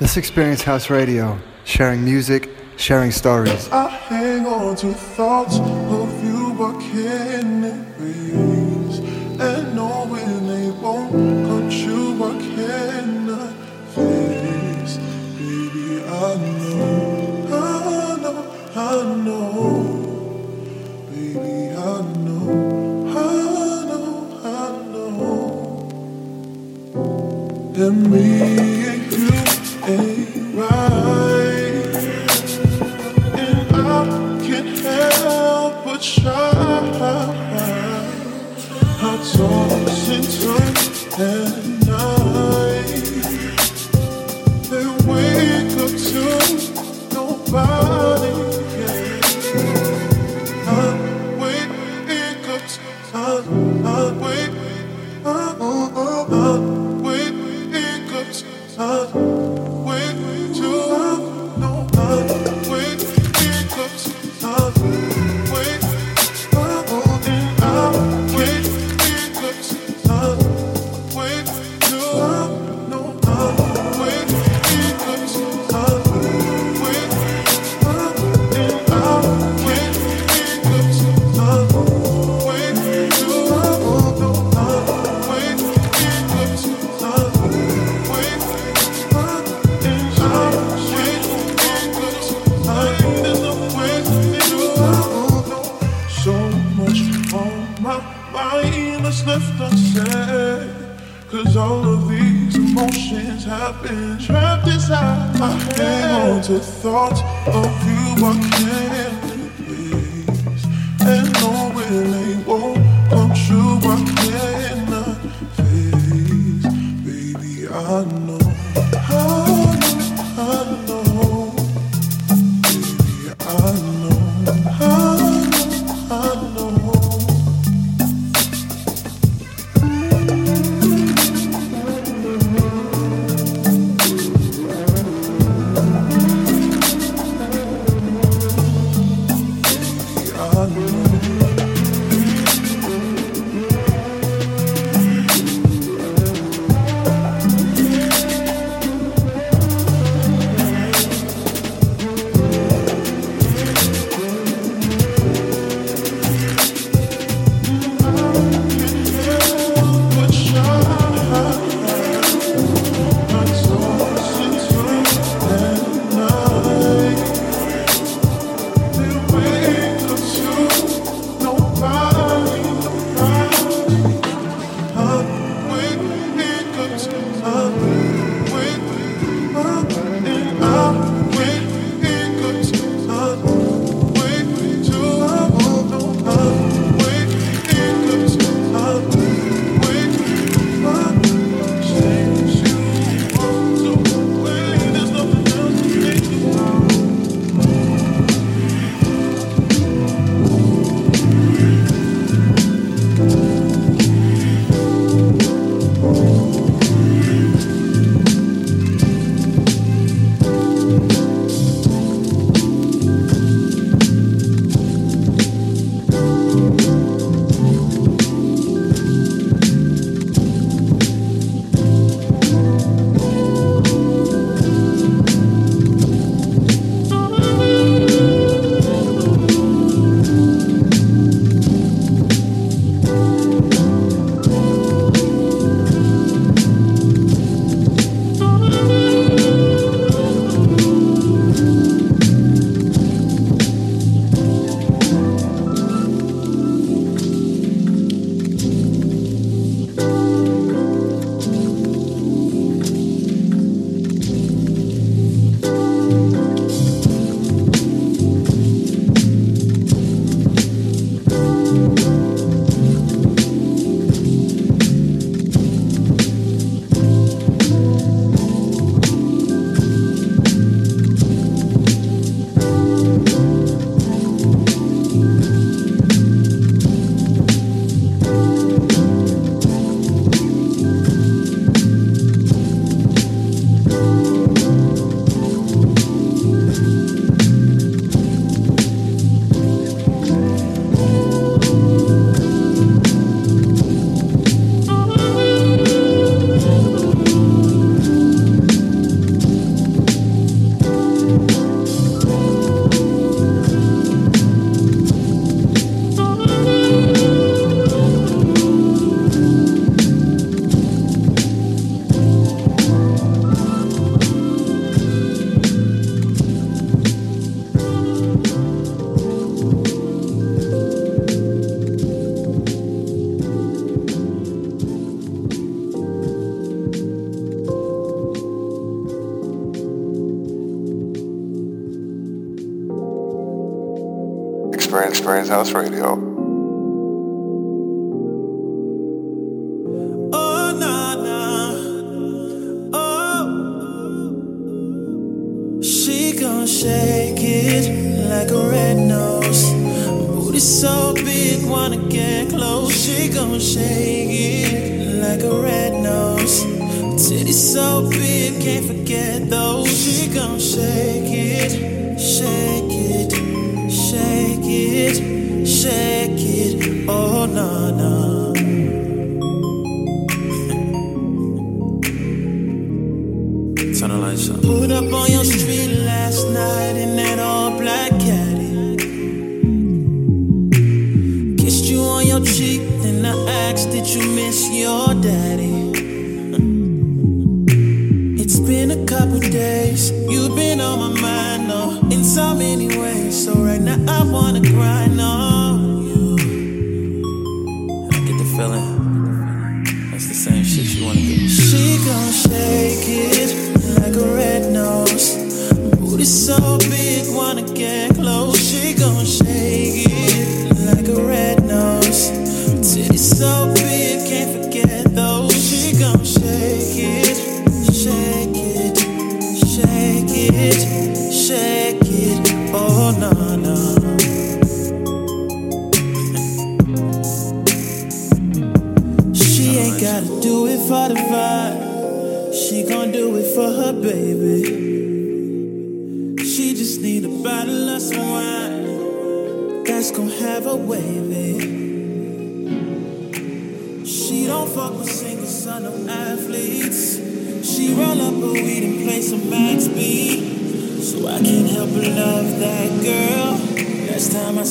This Experience House Radio, sharing music, sharing stories. I hang on to thoughts of you, but can't. And knowing they won't come you, but can I face? Baby, I know, I know, I know. And me. I cannot face, baby, I know. House Radio. Oh, oh. shake it like a red nose. Booty so big, wanna get close. She gon' shake it like a red nose. Titty so big, can't forget those. She gon' shake it, shake it, shake it shake it. Oh, no, no. Turn the lights up. Put up on your street last night in that all black caddy. Kissed you on your cheek, then I asked, Did you miss your daddy? It's been a couple days, you've been on my mind, no, in so many ways. So right now I wanna cry.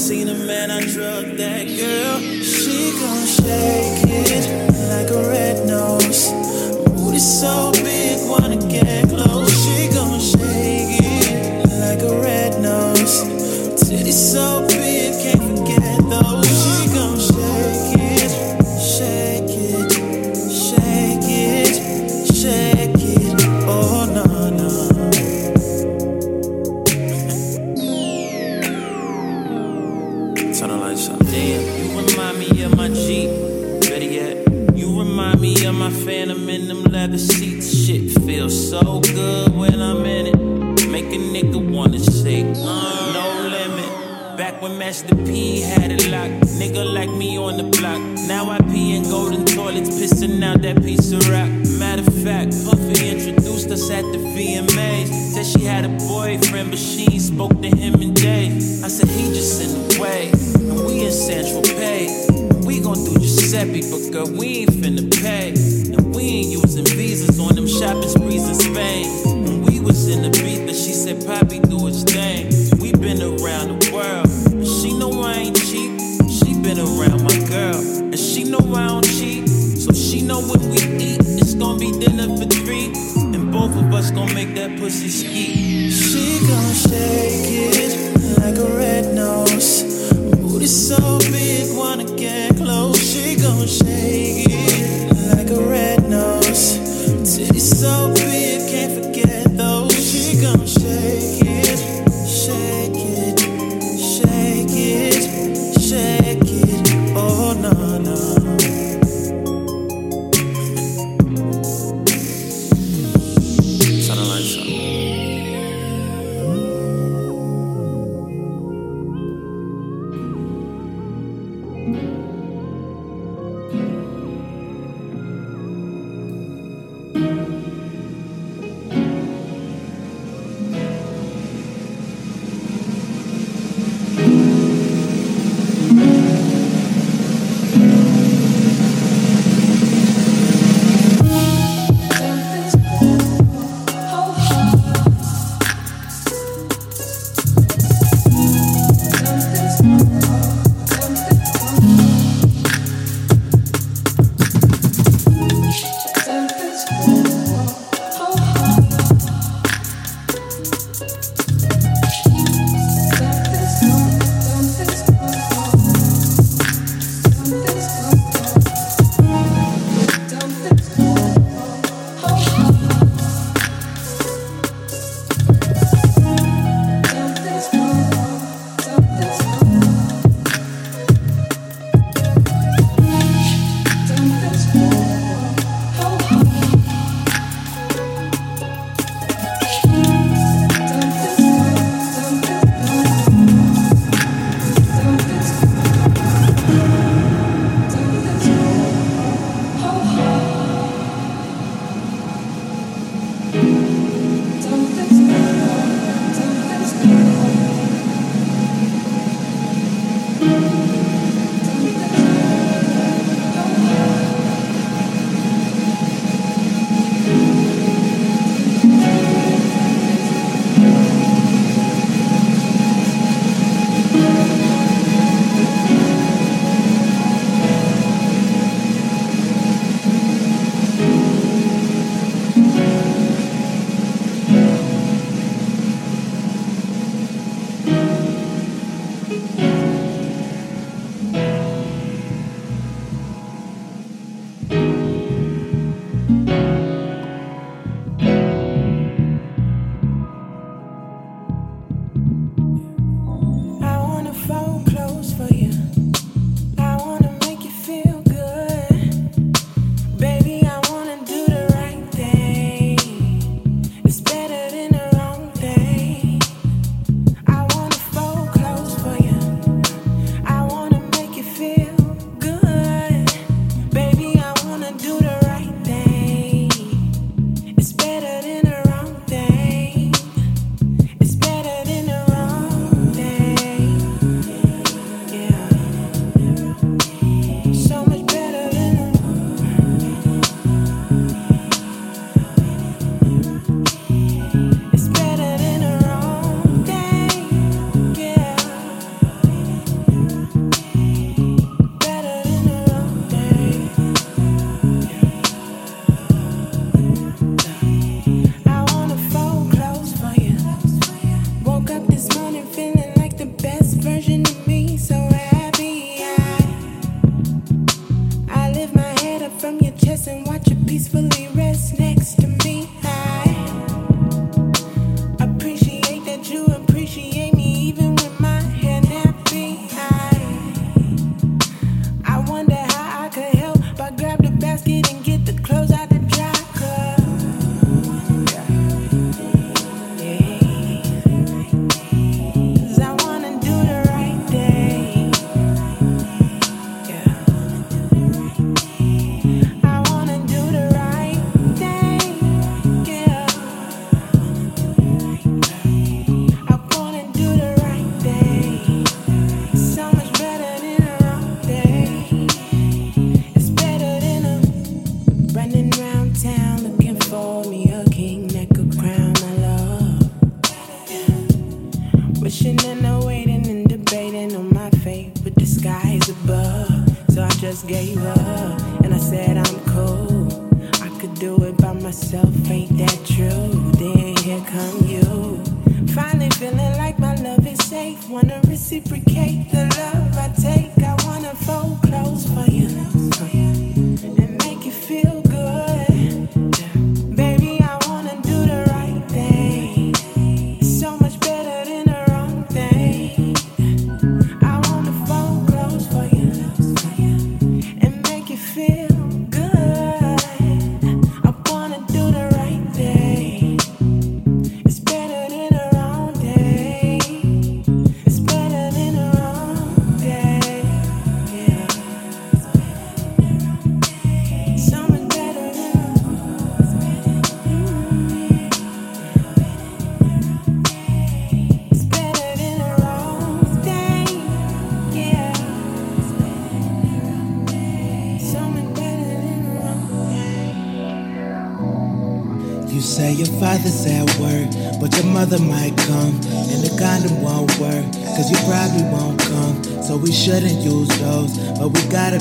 seen a man I drug that girl. She gon' shake it like a red nose.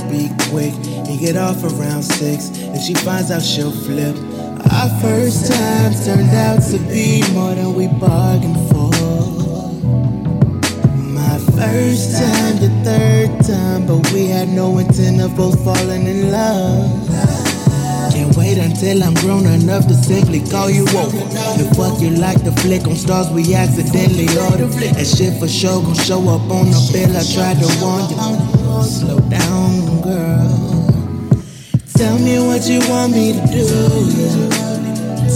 be quick and get off around six. If she finds out, she'll flip. Our first time turned out to be more than we bargained for. My first time, the third time, but we had no intent of both falling in love. Can't wait until I'm grown enough to simply call you over. The fuck you like the flick on stars we accidentally ordered. That shit for sure gon' show up on the bill. I tried to warn you. Slow down, girl. Tell me what you want me to do, yeah.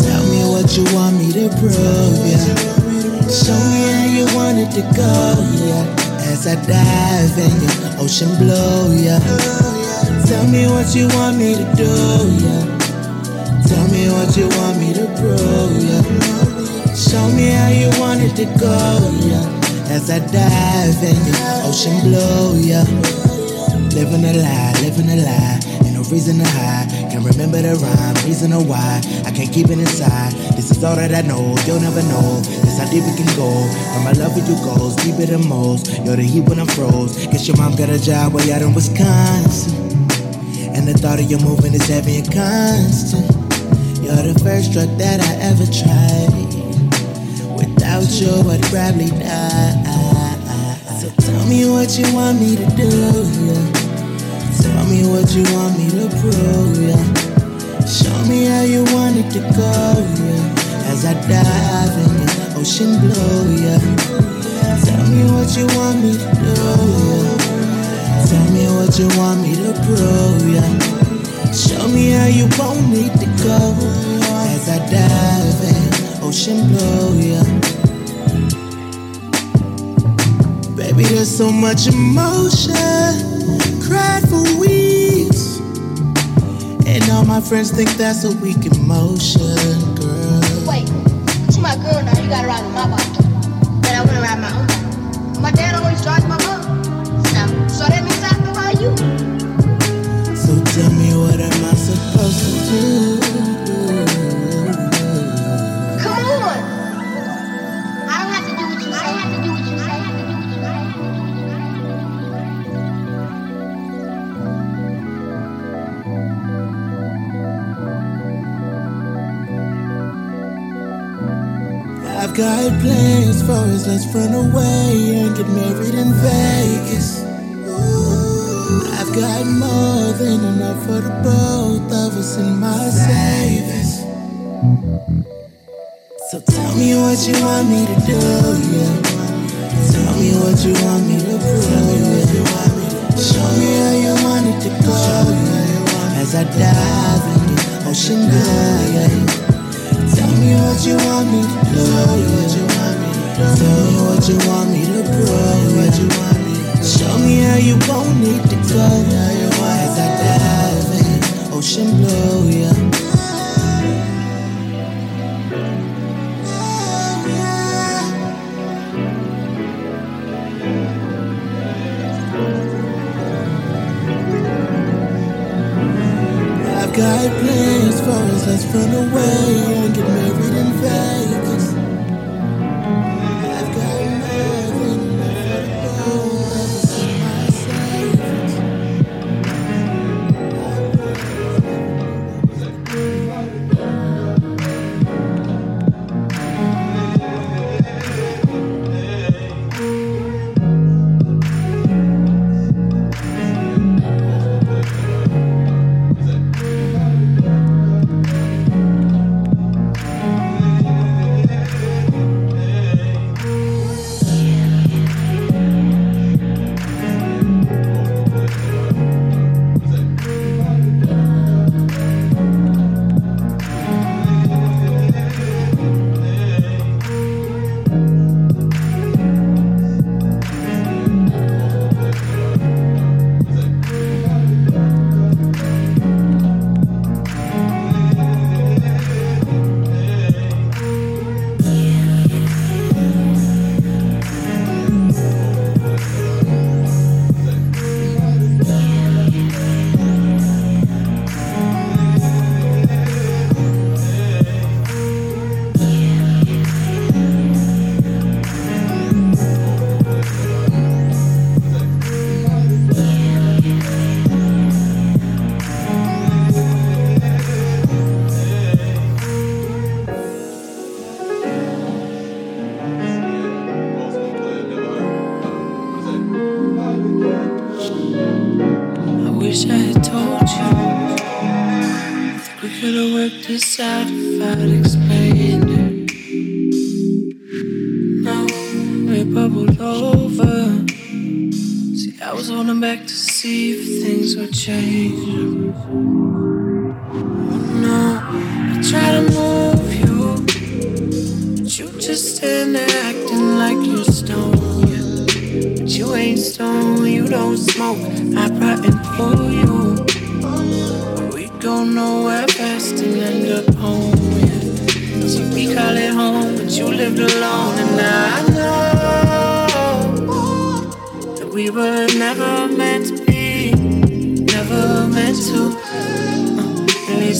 Tell me what you want me to prove, yeah. Show me how you want it to go, yeah. As I dive in your ocean blue, yeah. Tell me what you want me to do, yeah. Tell me what you want me to prove. Yeah. Show me how you want it to go, yeah. As I dive in your ocean blue, yeah. Living a lie, living a lie. Ain't no reason to hide. Can't remember the rhyme, reason or why. I can't keep it inside. This is all that I know. You'll never know. This how deep it can go. Where my love for you goes, deeper than most. You're the heat when I'm froze. Guess your mom got a job way out in Wisconsin. And the thought of you moving is heavy and constant. You're the first drug that I ever tried. Without you, I'd probably die. So tell me what you want me to do. Yeah. Tell me what you want me to prove. Yeah. Show me how you want it to go. Yeah. As I dive in the ocean blue. Yeah. Tell me what you want me to do. Yeah. Tell me what you want me to prove. Yeah. Show me how you want me to go. As I dive in ocean blue. Yeah. Baby, there's so much emotion. Cried for weeks. And all my friends think that's a weak emotion, girl. Wait, she my girl now. You gotta ride with my bike. Then I wanna ride my own. My dad always drives my mom. Plans for us, let's run away and get married in Vegas. I've got more than enough for the both of us in my savings. So tell me what you want me to do, yeah. Tell me what you want me to prove, yeah. Show me how you want it to go, yeah. As I dive in the ocean yeah. Tell me what you want me to do. yeah. Tell me what you want me to prove. Show me how you want it to go. Ocean blue, yeah. I've got plans for us, let's run away and get married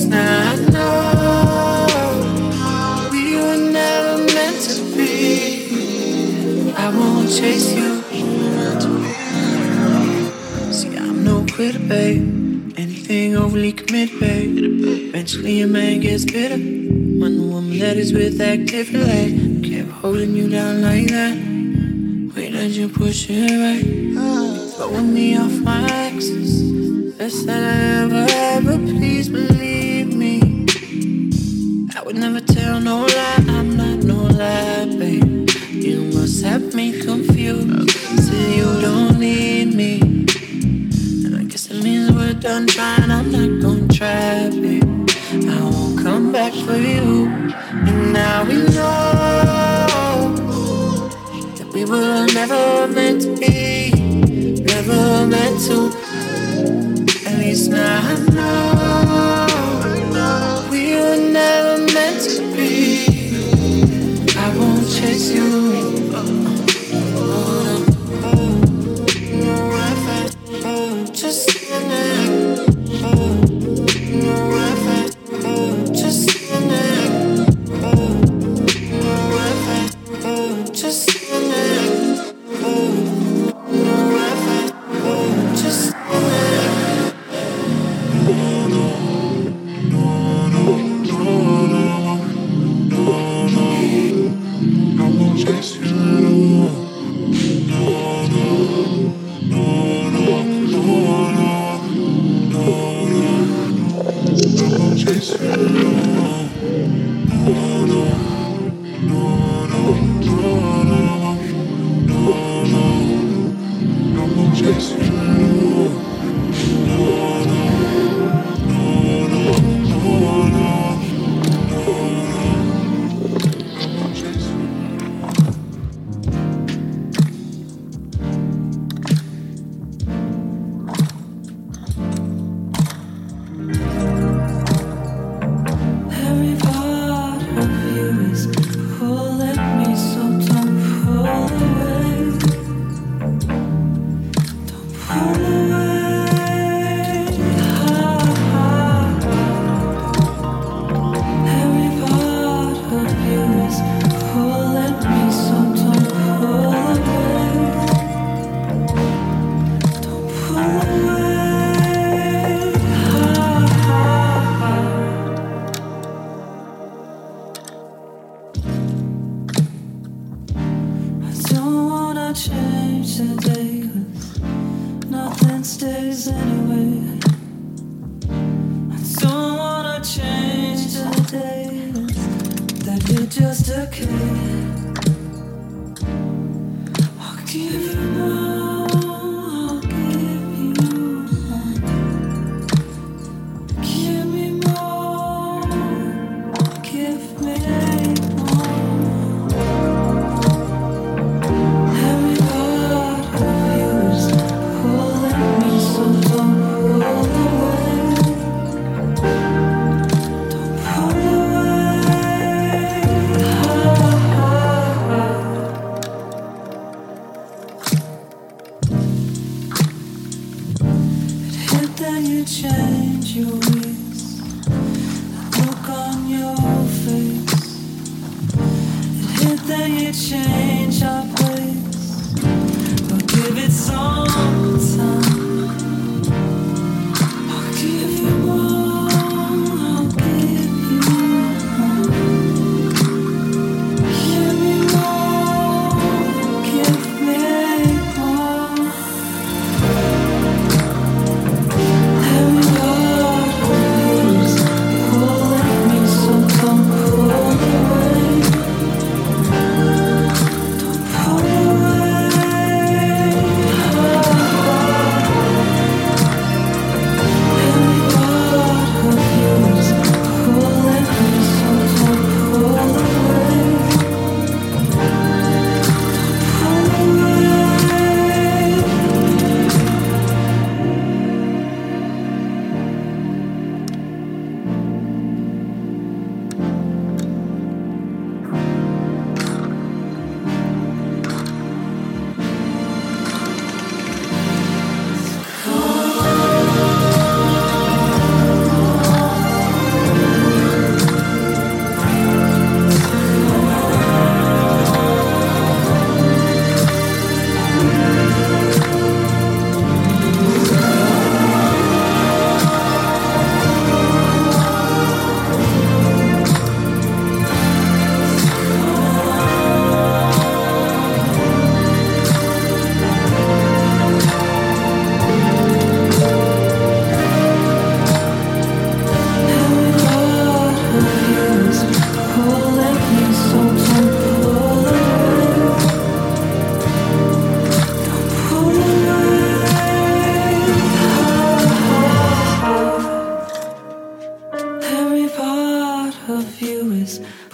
now I know we were never meant to be. I won't chase you. See, I'm no quitter, babe. Anything overly committed, babe. Eventually, a man gets bitter when the woman that is with actively kept holding you down like that. Wait, let you push it right. Throwing me off my axis. Best I ever but please believe would never tell no lie. I'm not no lie, babe. You must have me confused. Say you don't need me. And I guess it means we're done trying. I'm not gonna try, babe. I won't come back for you. And now we know that we were never meant to be, never meant to. At least now I know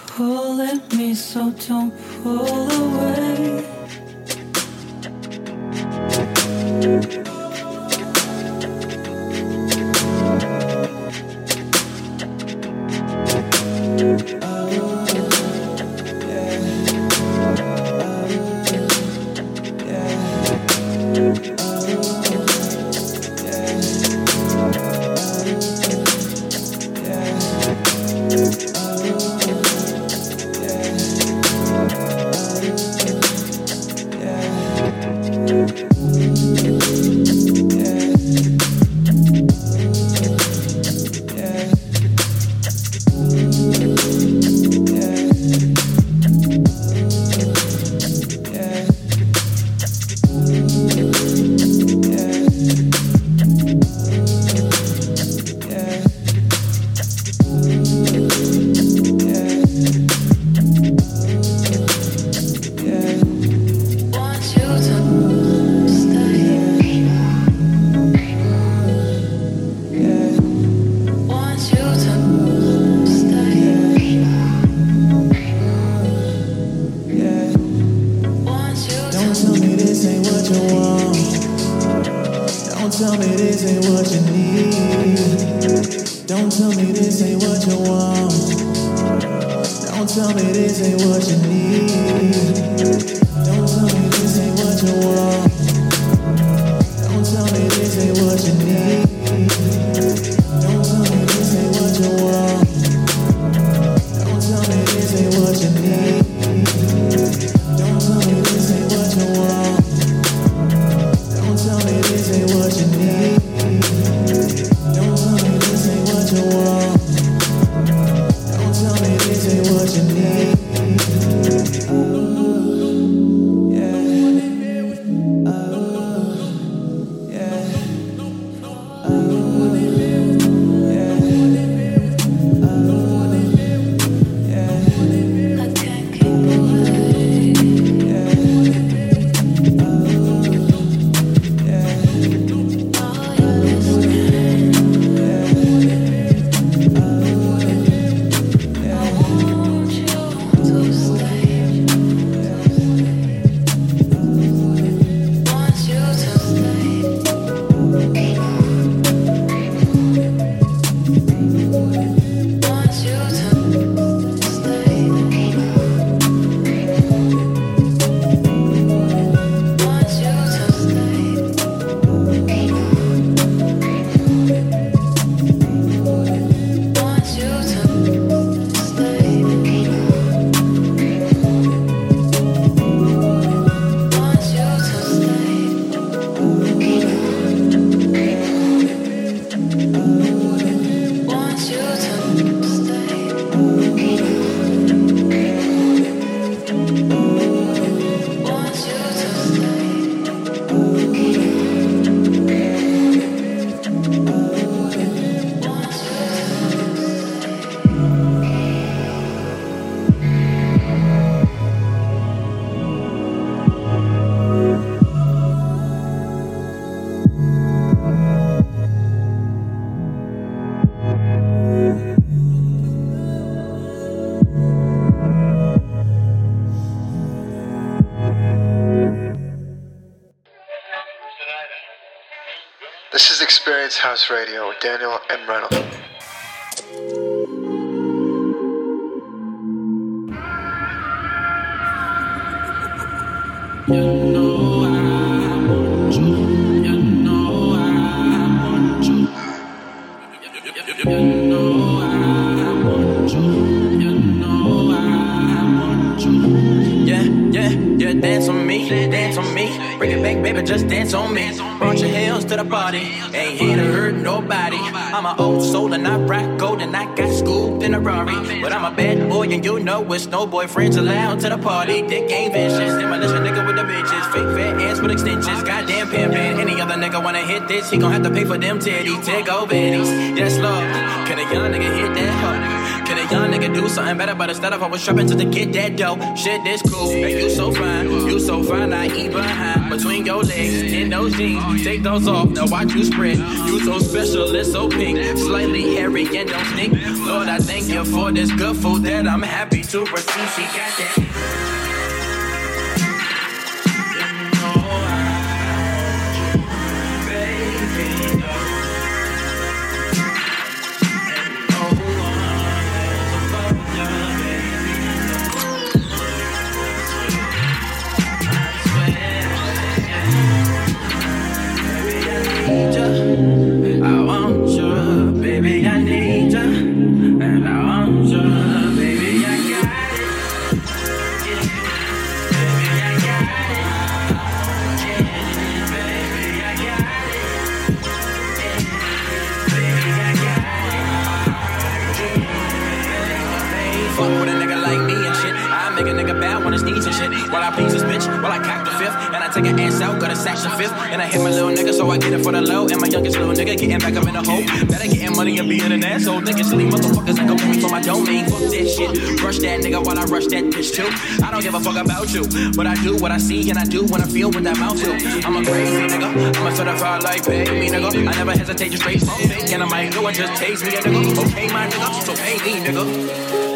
pulling me, so don't pull away. This is Experience House Radio with Daniel M. Reynolds. Just dance on me. Brought your heels to the party, ain't here to hurt nobody. I'm an old soul and I rock gold and I got scooped in a Rari. But I'm a bad boy and you know it's no boyfriends allowed to the party. Dick ain't vicious, demolition nigga with the bitches. Fake fat ass with extensions, goddamn pimpin'. Any other nigga wanna hit this, he gon' have to pay for them titties. Take over bitties, yes lord. Can a young nigga hit that hoe? Young nigga do something better? But instead of I was strapping just to get that dough. Shit, this cool. And you so fine, you so fine. I eat behind between your legs in those jeans. Take those off, now watch you spread. You so special, it's so pink, slightly hairy and don't stink. Lord, I thank you for this good food that I'm happy to receive. She got that. His knees and shit. While I please this bitch, while I cock the fifth. And I take an ass out, got a sash the fifth. And I hit my little nigga, so I get it for the low. And my youngest little nigga getting back up in the hole. Better getting money and being an asshole. Niggas silly motherfuckers gon' pay me for my domain. Fuck that shit. Rush that nigga while I rush that bitch too. I don't give a fuck about you. But I do what I see and I do what I feel what that mouth to. I'm a crazy nigga. I'm a certified like pay me nigga. I never hesitate to straight smoke. And I might go and just taste me a nigga. Okay, my nigga. So pay me nigga.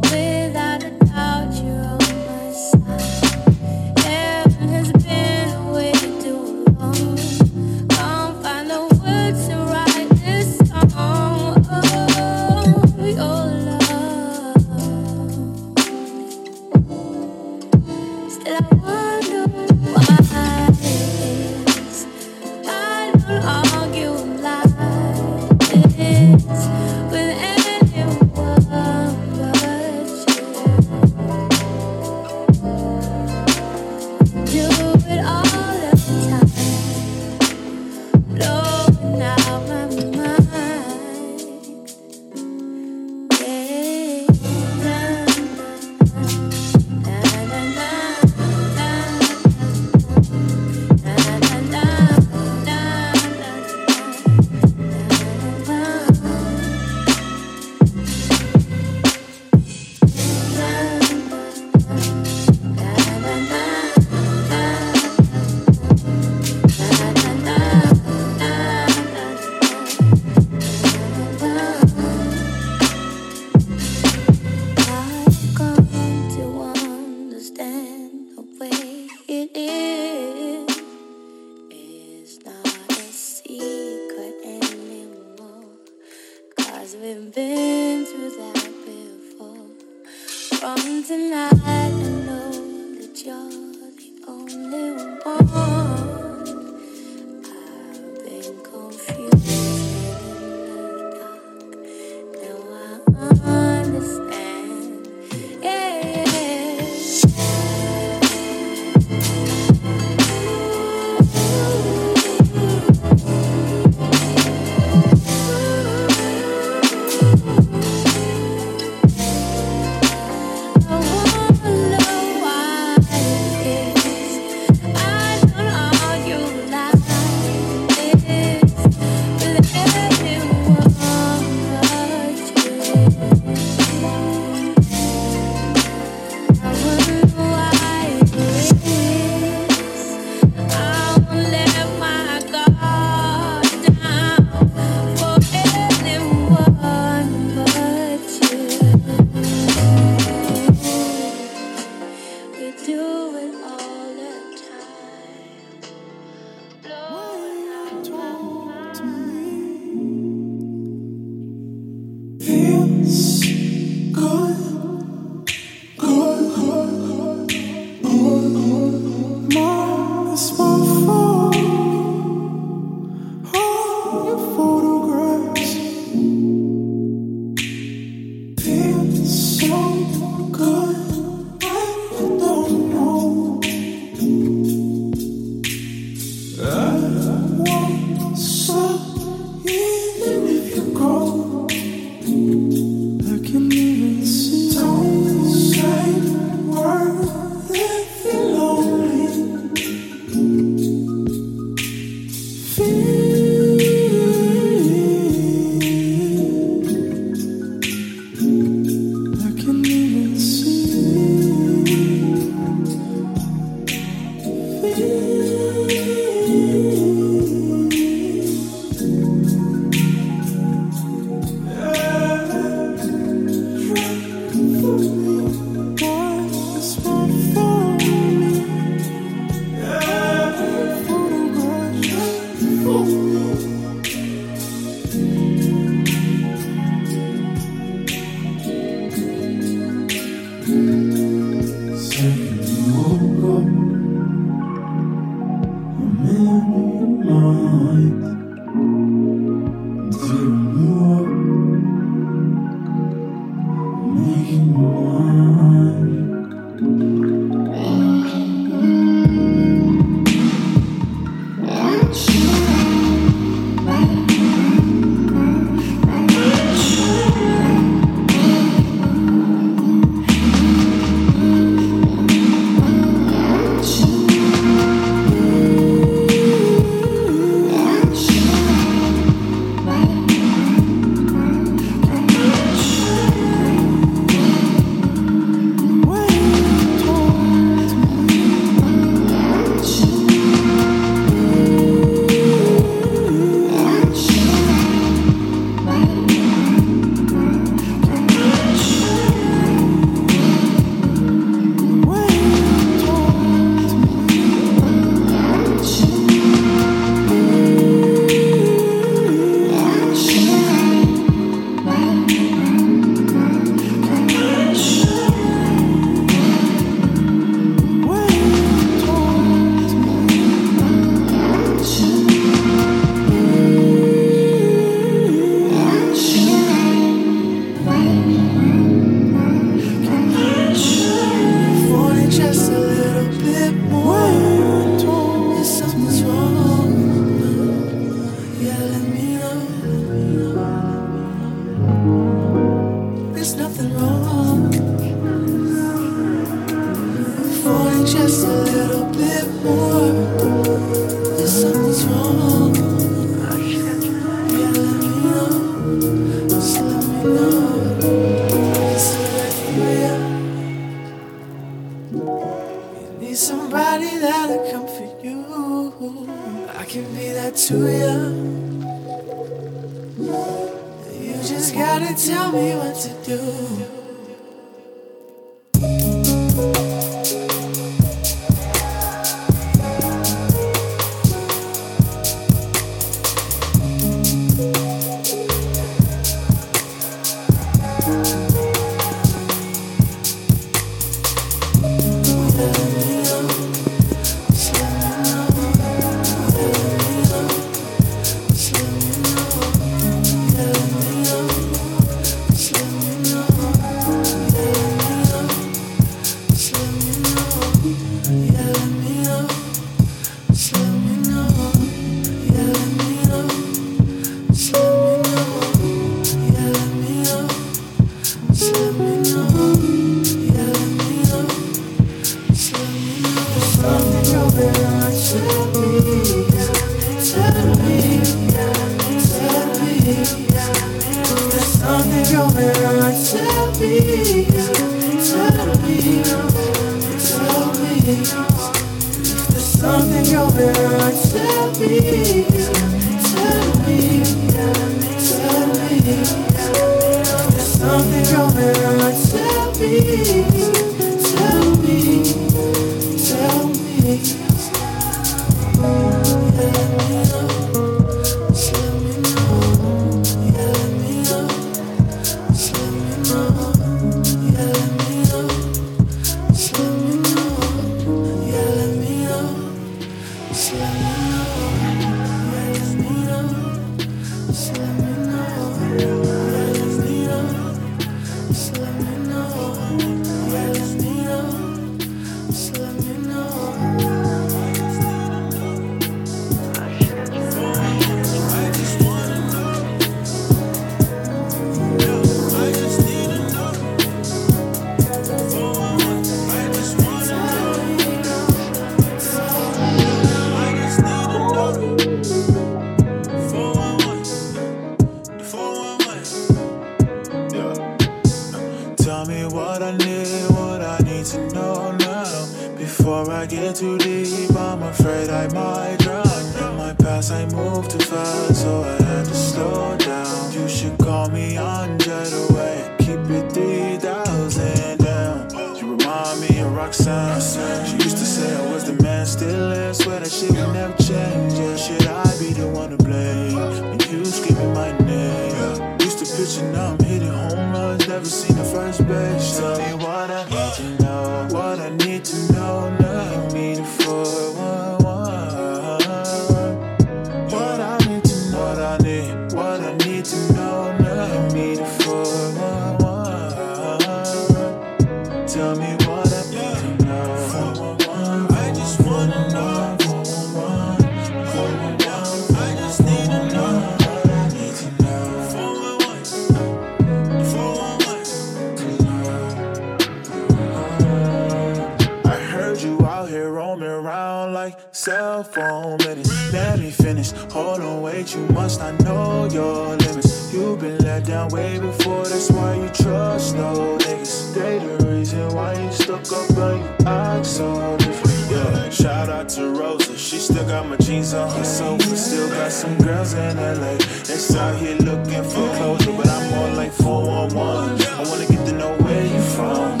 here roaming around like cell phone minutes. Let me finish. Hold on, wait, you must not know your limits. You've been let down way before, that's why you trust no niggas. They the reason why you stuck up and you act so different. Yeah, shout out to Rosa, she still got my jeans on her sofa. Still got some girls in LA. That's out here looking for closure, but I'm on like 411. I wanna get to know where you from.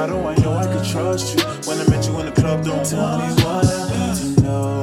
How do I know I can trust you when I met you? up, don't tell me what I need to know.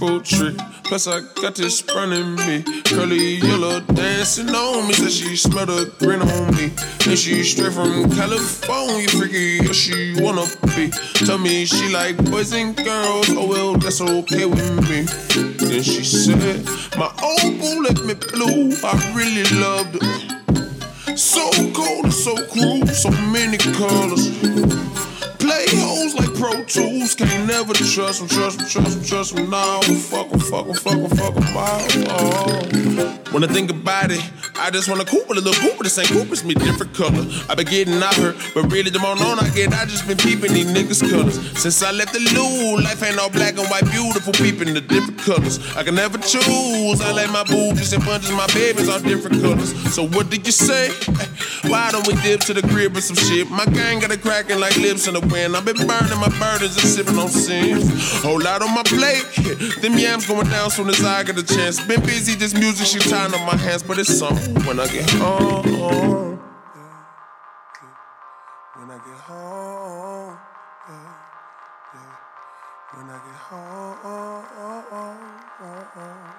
Plus I got this running me. Curly yellow dancing on me. Said she smelled a grin on me. And she straight from California. Freaky, yeah, she wanna be. Tell me she like boys and girls. Oh well, that's okay with me. Then she said, My old boo left me blue. I really loved her. So cold and so cruel, so many colors. Tools, can't never trust them, trust them, trust trust them. Nah, fuck them, fuck them, fuck them, fuck them out. Oh. When I think about it, I just wanna Cooper, a little Cooper, the same Cooper's me, different color. I been getting out her, but really the more known I get, I just been peeping these niggas' colors. Since I left the loo, life ain't all black and white, beautiful, peeping the different colors. I can never choose, I like my boobies and bunches, my babies all different colors. So what did you say? Why don't we dip to the crib with some shit? My gang got it cracking like lips in the wind. I've been burning my burdens and sipping on sins. Whole lot on my plate. Them yams going down soon as I get a chance. Been busy, this music she up my hands, but it's something when I get home. When I get home, yeah, yeah. When I get home, oh, oh, oh,